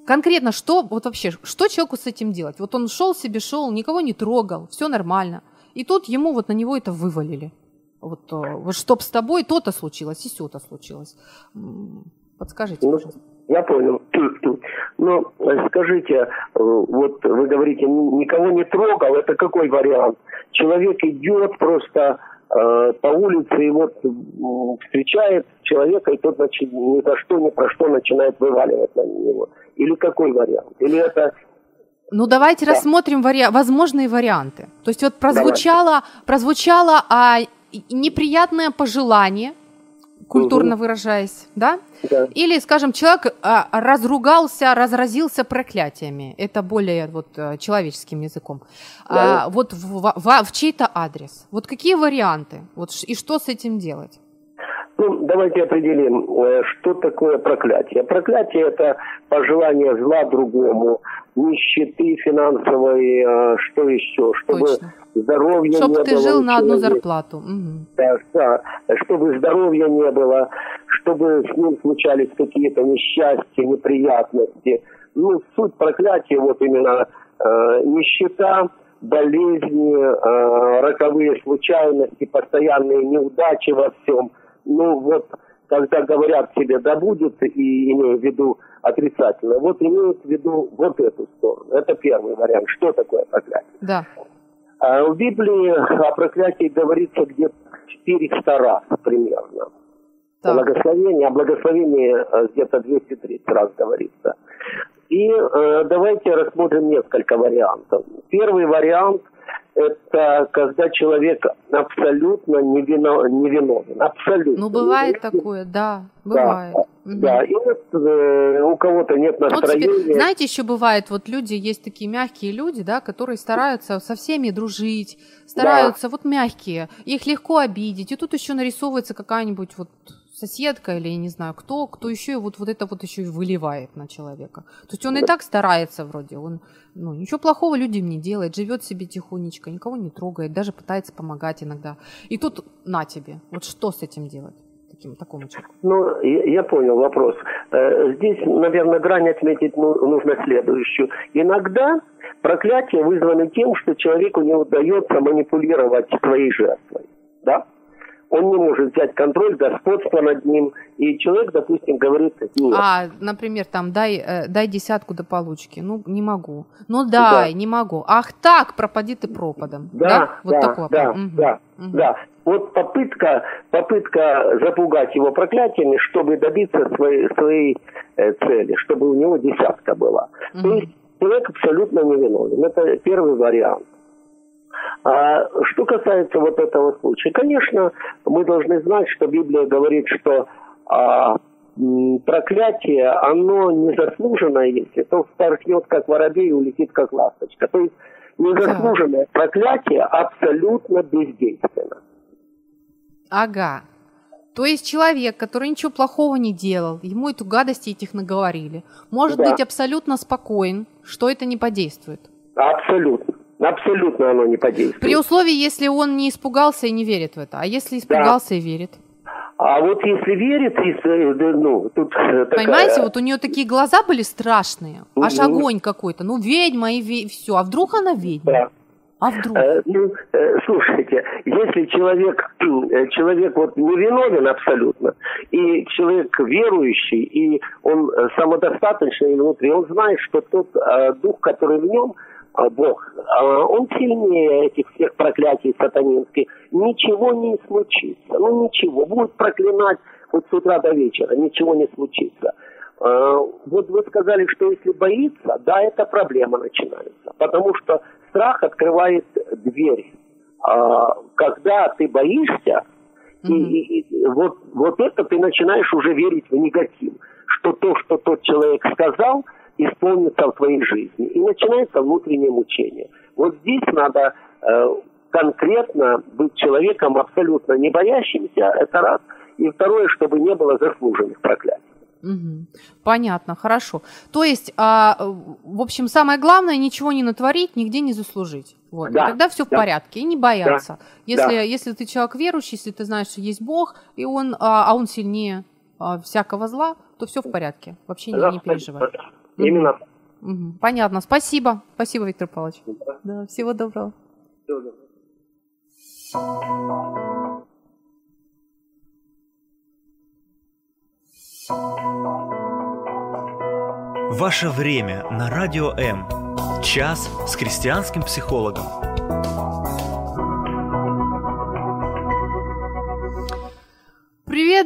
Конкретно что, вот вообще, что человеку с этим делать? Вот он шел себе, шел, никого не трогал, все нормально. И тут ему вот на него это вывалили. Вот, э, вот чтоб с тобой то-то случилось и все-то случилось. Подскажите, ну, пожалуйста. Я понял. Ну, скажите, э, вот вы говорите, никого не трогал, это какой вариант? Человек идет просто э, по улице и вот встречает человека, и тот значит, ни за что, ни про что начинает вываливать на него. Или какой вариант? Или это ну, давайте да. рассмотрим вари... возможные варианты. То есть вот прозвучало, прозвучало а, неприятное пожелание, культурно угу. выражаясь, да? да? Или, скажем, человек а, разругался, разразился проклятиями. Это более вот э, человеческим языком. Да. А, вот в, в, в чей-то адрес. Вот какие варианты? Вот и что с этим делать? Ну, давайте определим, э, что такое проклятие. Проклятие – это пожелание зла другому, нищеты финансовой, э, что еще, чтобы Точно. здоровья чтобы не ты было. жил на одну зарплату. Угу. Да, да, чтобы здоровья не было, чтобы с ним случались какие-то несчастья, неприятности. Ну, суть проклятия вот именно э, нищета, болезни, э, роковые случайности, постоянные неудачи во всем. Ну вот, когда говорят себе «да будет» и имею в виду отрицательно, вот имеют в виду вот эту сторону. Это первый вариант. Что такое проклятие? Да. А в Библии о проклятии говорится где-то 400 раз примерно. Так. Благословение, о благословении э, где-то 230 раз говорится. И э, давайте рассмотрим несколько вариантов. Первый вариант – это когда человек абсолютно невино, невиновен. Абсолютно. Ну, бывает невиновен. такое, да, бывает. Мгм. Да, и вот э, у кого-то нет Вот тебе- настроения. знаете, еще бывает, вот люди, есть такие мягкие люди, да, которые стараются со всеми дружить, стараются, вот мягкие, их легко обидеть, и тут еще нарисовывается какая-нибудь вот соседка или я не знаю кто, кто еще вот, вот это вот еще и выливает на человека. То есть он и так старается вроде, он ну, ничего плохого людям не делает, живет себе тихонечко, никого не трогает, даже пытается помогать иногда. И тут на тебе, вот что с этим делать? Таким, такому человеку. Ну, я, я понял вопрос. Э, Здесь, наверное, грань отметить ну- нужно следующую. Иногда проклятие вызвано тем, что человеку не удается манипулировать своей жертвой. Да? Он не может взять контроль, господство над ним. И человек, допустим, говорит, нет. А, например, там, дай, э, дай десятку до получки. Ну, не могу. Ну, дай, не могу. Ах так, пропади ты пропадом. Да, Вот да, такой да. Мгм. да, Мгм. да. Вот попытка, попытка запугать его проклятиями, чтобы добиться своей, своей э, цели, чтобы у него десятка была. То Мгм. есть человек абсолютно невиновен. Это первый вариант. А что касается вот этого случая, конечно, мы должны знать, что Библия говорит, что а, проклятие, оно незаслуженное, если то вспорхнет как воробей и улетит как ласточка. То есть незаслуженное проклятие абсолютно бездейственно. Ага. То есть человек, который ничего плохого не делал, ему эту гадость этих наговорили, может Да. быть абсолютно спокоен, что это не подействует. Абсолютно. Абсолютно оно не подействует. При условии, если он не испугался и не верит в это. А если испугался и верит? А вот если верит, если, да, ну, тут такая... Понимаете, вот у нее такие глаза были страшные, аж огонь какой-то. Ну, ведьма и все. А вдруг она ведьма? Да. А вдруг? Э, ну, э, слушайте, если человек, э, человек вот невиновен абсолютно, и человек верующий, и он самодостаточный внутри, он знает, что тот э, дух, который в нем, Бог, э, он сильнее этих всех проклятий сатанинских, ничего не случится, ну ничего, будет проклинать хоть с утра до вечера, ничего не случится. Э, Вот вы сказали, что если боится, да, это проблема начинается. Потому что страх открывает дверь. А, Когда ты боишься, и, Мгм. и- и вот, вот это ты начинаешь уже верить в негатив. Что то, что тот человек сказал, исполнится в твоей жизни. И начинается внутреннее мучение. Вот здесь надо э, конкретно быть человеком абсолютно не боящимся, это раз. И второе, чтобы не было заслуженных проклятий. Мгм. Понятно, хорошо. То есть, а, в общем, самое главное ничего не натворить, нигде не заслужить. Вот. Да, И тогда все в да. порядке, и не бояться. Если, да. если ты человек верующий, если ты знаешь, что есть Бог, и он, а, а он сильнее а, всякого зла, то все в порядке. Вообще не, не переживай. Именно. Мгм. Понятно. Спасибо. Спасибо, Виктор Павлович. Да, всего доброго. Ваше время на Радио М. Час с христианским психологом.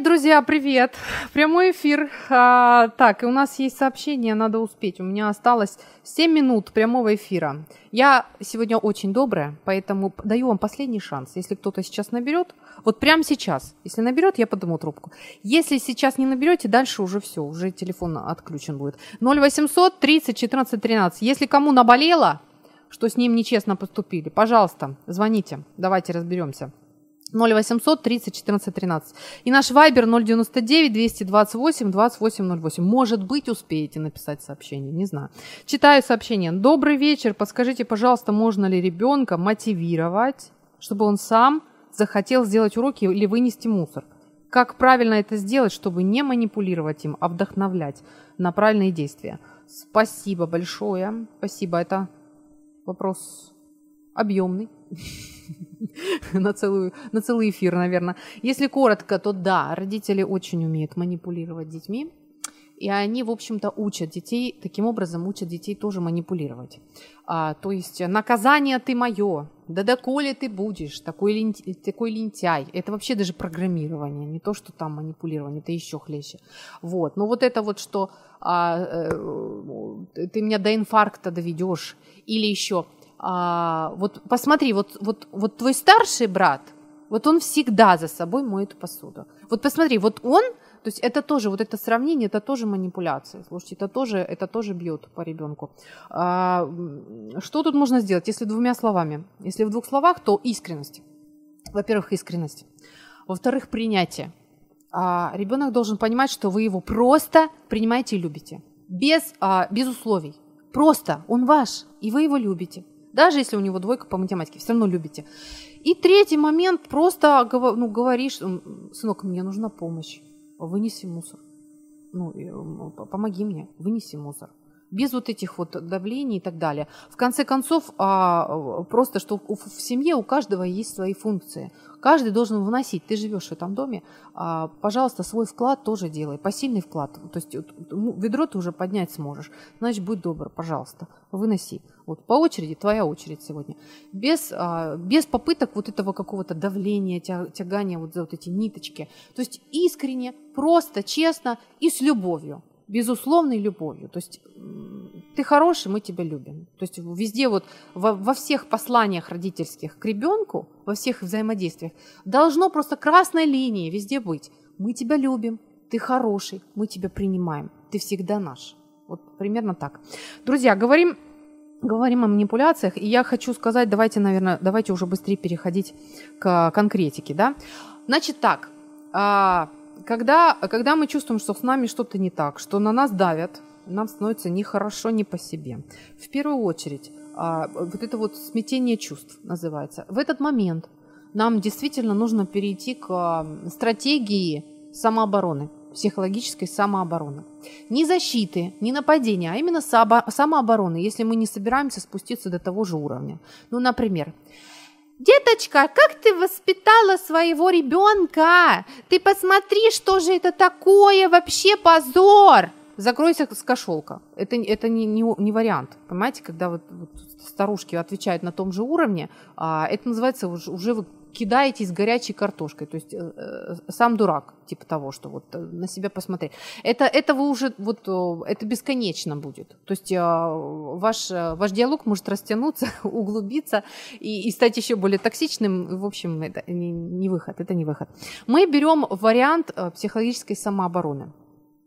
Привет, друзья, привет. Прямой эфир. А, так, и у нас есть сообщение, надо успеть. У меня осталось 7 минут прямого эфира. Я сегодня очень добрая, поэтому даю вам последний шанс. Если кто-то сейчас наберет, вот прямо сейчас, если наберет, я подниму трубку. Если сейчас не наберете, дальше уже все, уже телефон отключен будет. 0800 30 14 13. Если кому наболело, что с ним нечестно поступили, пожалуйста, звоните, давайте разберемся. 0800 30 14 13. И наш вайбер 099 228 2808. Может быть, успеете написать сообщение, не знаю. Читаю сообщение. Добрый вечер. Подскажите, пожалуйста, можно ли ребенка мотивировать, чтобы он сам захотел сделать уроки или вынести мусор? Как правильно это сделать, чтобы не манипулировать им, а вдохновлять на правильные действия? Спасибо большое. Спасибо. Это вопрос объемный, на, целую, на целый эфир, наверное. Если коротко, то да, родители очень умеют манипулировать детьми, и они, в общем-то, учат детей, таким образом учат детей тоже манипулировать. А, то есть наказание ты мое, да доколе ты будешь, такой, лень, такой лентяй. Это вообще даже программирование, не то, что там манипулирование, это еще хлеще. Вот. Но вот это вот, что а, э, ты меня до инфаркта доведешь, или еще, а, вот посмотри, вот, вот, вот твой старший брат, вот он всегда за собой моет посуду. Вот посмотри, вот он то есть это тоже, вот это сравнение, это тоже манипуляция. Слушайте, это тоже, это тоже бьет по ребенку. А, что тут можно сделать, если двумя словами? Если в двух словах, то искренность. Во-первых, искренность. Во-вторых, принятие. А, ребенок должен понимать, что вы его просто принимаете и любите. Без, а, без условий. Просто он ваш, и вы его любите. Даже если у него двойка по математике, все равно любите. И третий момент, просто ну, говоришь, сынок, мне нужна помощь вынеси мусор. Ну, помоги мне, вынеси мусор без вот этих вот давлений и так далее. В конце концов, а, просто что в семье у каждого есть свои функции. Каждый должен вносить. Ты живешь в этом доме, а, пожалуйста, свой вклад тоже делай, посильный вклад. То есть ведро ты уже поднять сможешь. Значит, будь добр, пожалуйста, выноси. Вот по очереди, твоя очередь сегодня. Без, а, без попыток вот этого какого-то давления, тягания вот за вот эти ниточки. То есть искренне, просто, честно и с любовью безусловной любовью. То есть ты хороший, мы тебя любим. То есть везде вот во, во всех посланиях родительских к ребенку, во всех взаимодействиях должно просто красной линией везде быть. Мы тебя любим, ты хороший, мы тебя принимаем, ты всегда наш. Вот примерно так. Друзья, говорим говорим о манипуляциях, и я хочу сказать, давайте, наверное, давайте уже быстрее переходить к конкретике, да. Значит так, а, когда, когда мы чувствуем, что с нами что-то не так, что на нас давят, нам становится нехорошо, не по себе. В первую очередь, а, вот это вот смятение чувств называется. В этот момент нам действительно нужно перейти к а, стратегии самообороны, психологической самообороны. Не защиты, не нападения, а именно самообороны, если мы не собираемся спуститься до того же уровня. Ну, например, Деточка, как ты воспитала своего ребенка? Ты посмотри, что же это такое вообще позор! Закройся с кошелка. Это, это не, не, не вариант. Понимаете, когда вот, вот старушки отвечают на том же уровне, а, это называется уже, уже вы кидаетесь горячей картошкой. То есть э, э, сам дурак, типа того, что вот э, на себя посмотреть. Это, это вы уже, вот, это бесконечно будет. То есть ваш, ваш диалог может растянуться, углубиться и, и стать еще более токсичным. В общем, это не, не выход, это не выход. Мы берем вариант психологической самообороны.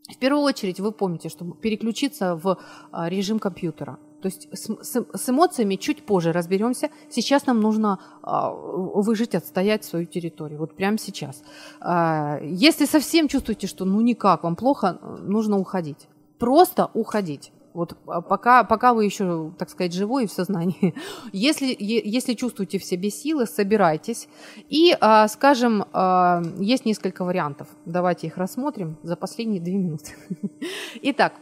В первую очередь вы помните, что переключиться в режим компьютера. То есть с, с, с эмоциями чуть позже разберемся. Сейчас нам нужно а, выжить, отстоять свою территорию. Вот прямо сейчас. А, если совсем чувствуете, что ну никак, вам плохо, нужно уходить. Просто уходить. Вот а, пока, пока вы еще, так сказать, живой и в сознании. Если, если чувствуете в себе силы, собирайтесь. И, а, скажем, а, есть несколько вариантов. Давайте их рассмотрим за последние две минуты. Итак,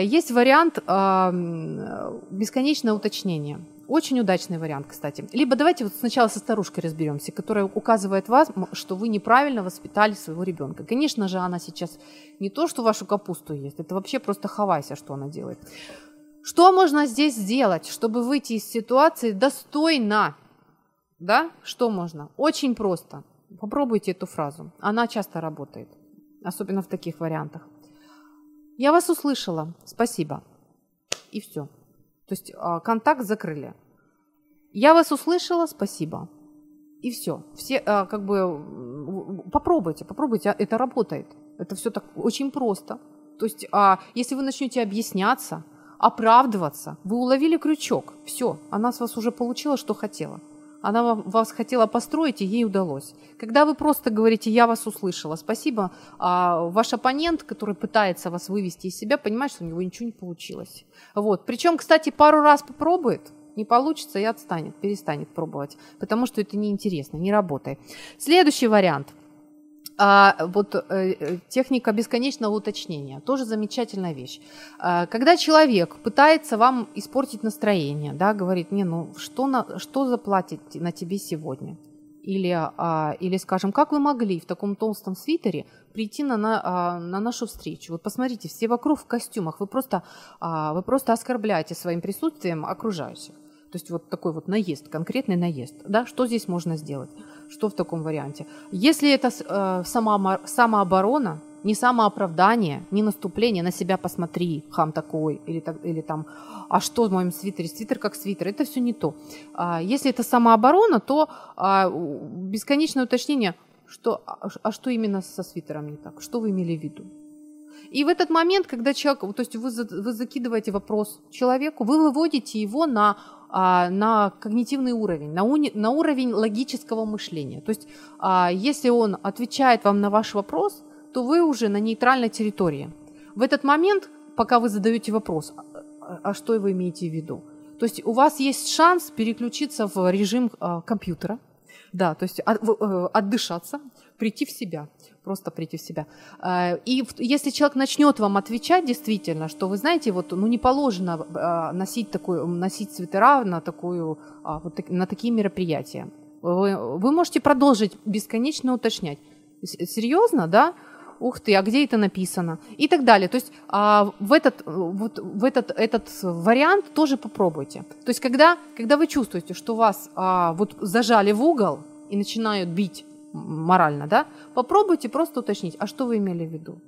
есть вариант бесконечное уточнение. Очень удачный вариант, кстати. Либо давайте вот сначала со старушкой разберемся, которая указывает вам, что вы неправильно воспитали своего ребенка. Конечно же, она сейчас не то, что вашу капусту ест, это вообще просто хавайся, что она делает. Что можно здесь сделать, чтобы выйти из ситуации достойно? Да? Что можно? Очень просто. Попробуйте эту фразу. Она часто работает, особенно в таких вариантах. Я вас услышала, спасибо. И все. То есть а, контакт закрыли. Я вас услышала, спасибо. И все. Все а, как бы попробуйте, попробуйте, это работает. Это все так очень просто. То есть, а, если вы начнете объясняться, оправдываться, вы уловили крючок. Все, она с вас уже получила, что хотела. Она вас хотела построить, и ей удалось. Когда вы просто говорите «я вас услышала», спасибо, а ваш оппонент, который пытается вас вывести из себя, понимает, что у него ничего не получилось. Вот. Причем, кстати, пару раз попробует, не получится и отстанет, перестанет пробовать, потому что это неинтересно, не работает. Следующий вариант. А, вот э, техника бесконечного уточнения тоже замечательная вещь. А, когда человек пытается вам испортить настроение, да, говорит, не, ну что, на, что заплатить на тебе сегодня? Или, а, или, скажем, как вы могли в таком толстом свитере прийти на, на, а, на нашу встречу? Вот посмотрите, все вокруг в костюмах, вы просто, вы просто оскорбляете своим присутствием окружающих. То есть вот такой вот наезд, конкретный наезд. Да? Что здесь можно сделать? Что в таком варианте? Если это э, само, самооборона, не самооправдание, не наступление, на себя посмотри, хам такой, или, так, или там, а что в моем свитере, свитер как свитер, это все не то. А, если это самооборона, то а, бесконечное уточнение, что, а, а что именно со свитером не так, что вы имели в виду. И в этот момент, когда человек, то есть вы, вы закидываете вопрос человеку, вы выводите его на а, на когнитивный уровень, на, уни, на уровень логического мышления. То есть, а, если он отвечает вам на ваш вопрос, то вы уже на нейтральной территории. В этот момент, пока вы задаете вопрос, а, а что вы имеете в виду? То есть у вас есть шанс переключиться в режим а, компьютера, да, то есть от, э, отдышаться, прийти в себя просто прийти в себя. А, и если человек начнет вам отвечать действительно, что вы знаете, вот ну не положено а, носить такую, носить свитера на такую, а, вот на такие мероприятия, вы, вы можете продолжить бесконечно уточнять. Серьезно, да? Ух ты, а где это написано? И так далее. То есть а, в, этот, вот, в этот, этот вариант тоже попробуйте. То есть когда, когда вы чувствуете, что вас а, вот зажали в угол и начинают бить морально, да, попробуйте просто уточнить, а что вы имели в виду?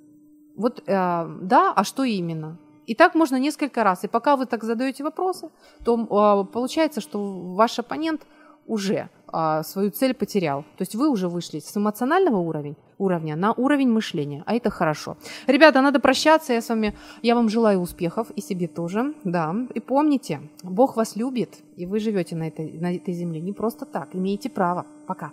Вот, э, да, а что именно? И так можно несколько раз. И пока вы так задаете вопросы, то э, получается, что ваш оппонент уже э, свою цель потерял. То есть вы уже вышли с эмоционального уровня, уровня на уровень мышления, а это хорошо. Ребята, надо прощаться, я с вами, я вам желаю успехов и себе тоже, да. И помните, Бог вас любит, и вы живете на этой, на этой земле не просто так, имеете право. Пока.